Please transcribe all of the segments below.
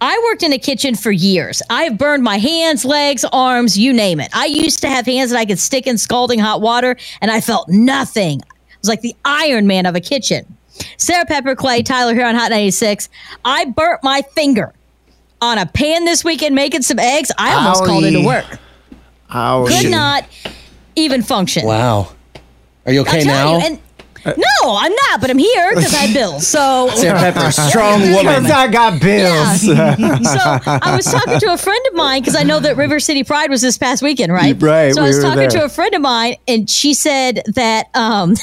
I worked in a kitchen for years. I have burned my hands, legs, arms, you name it. I used to have hands that I could stick in scalding hot water and I felt nothing. It was like the Iron Man of a kitchen. Sarah Pepper Clay, Tyler here on Hot 96. I burnt my finger on a pan this weekend making some eggs. I almost Owie. called into work. Oh, Could not even function. Wow. Are you okay I'll tell now? you, and no, I'm not, but I'm here because I have bills. So Sarah Pepper, strong woman. I got bills. Yeah. so I was talking to a friend of mine because I know that River City Pride was this past weekend, right? Right, So I was talking there. to a friend of mine, and she said that um,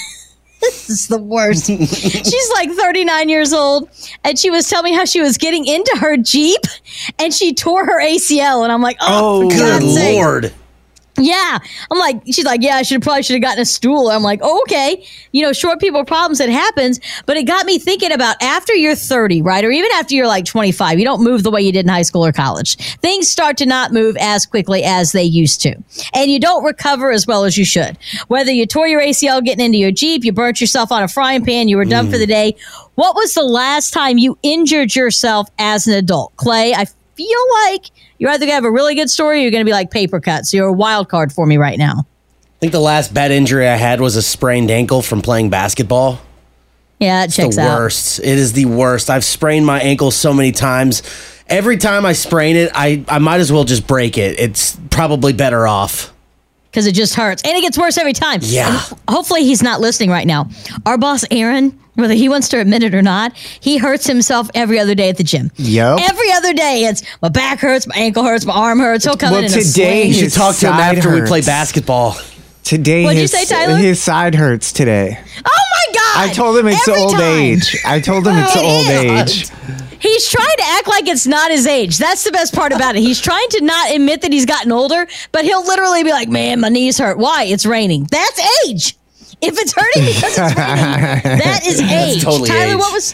this is the worst. She's like 39 years old, and she was telling me how she was getting into her Jeep, and she tore her ACL, and I'm like, oh, Oh, Good God's sake. lord. Yeah. I'm like, she's like, yeah, I should probably should have gotten a stool. I'm like, oh, okay. You know, short people problems, it happens. But it got me thinking about after you're 30, right? Or even after you're like 25, you don't move the way you did in high school or college. Things start to not move as quickly as they used to. And you don't recover as well as you should. Whether you tore your ACL getting into your Jeep, you burnt yourself on a frying pan, you were done for mm. the day. What was the last time you injured yourself as an adult? Clay, I feel like you're either gonna have a really good story or you're gonna be like paper cut. So you're a wild card for me right now. I think the last bad injury I had was a sprained ankle from playing basketball. Yeah, it checks the out. worst. It is the worst. I've sprained my ankle so many times. Every time I sprain it, I, I might as well just break it. It's probably better off. because it just hurts and it gets worse every time. Yeah. And hopefully he's not listening right now. Our boss Aaron, whether he wants to admit it or not, he hurts himself every other day at the gym. Yep. Every other day, it's my back hurts, my ankle hurts, my arm hurts. He'll come Well, in in a today sling. You should talk to him side after we play basketball. Today, What'd you his, say, Tyler? his side hurts today. Oh my god! I told him it's Every old time. age. I told him it's It old is. age. He's trying to act like it's not his age. That's the best part about it. He's trying to not admit that he's gotten older, but he'll literally be like, "Man, my knees hurt. Why? It's raining. That's age. If it's hurting because it's raining, that is age." totally Tyler, age. what was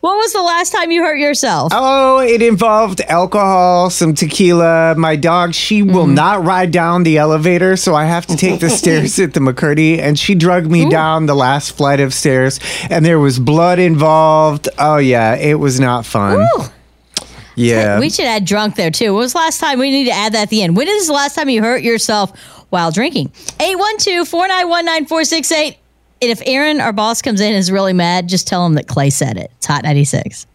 what was the last time you hurt yourself? Oh, it involved alcohol, some tequila. My dog, she will Mm-hmm. not ride down the elevator, so I have to take the stairs at the McCurdy, and she drug me down the last flight of stairs, and there was blood involved. Oh yeah, it was not fun. Ooh. Yeah. We should add drunk there too. When was the last time we need to add that at the end? When is the last time you hurt yourself while drinking? 812-491-9468. And if Aaron, our boss, comes in and is really mad, just tell him that Clay said it. It's hot 96.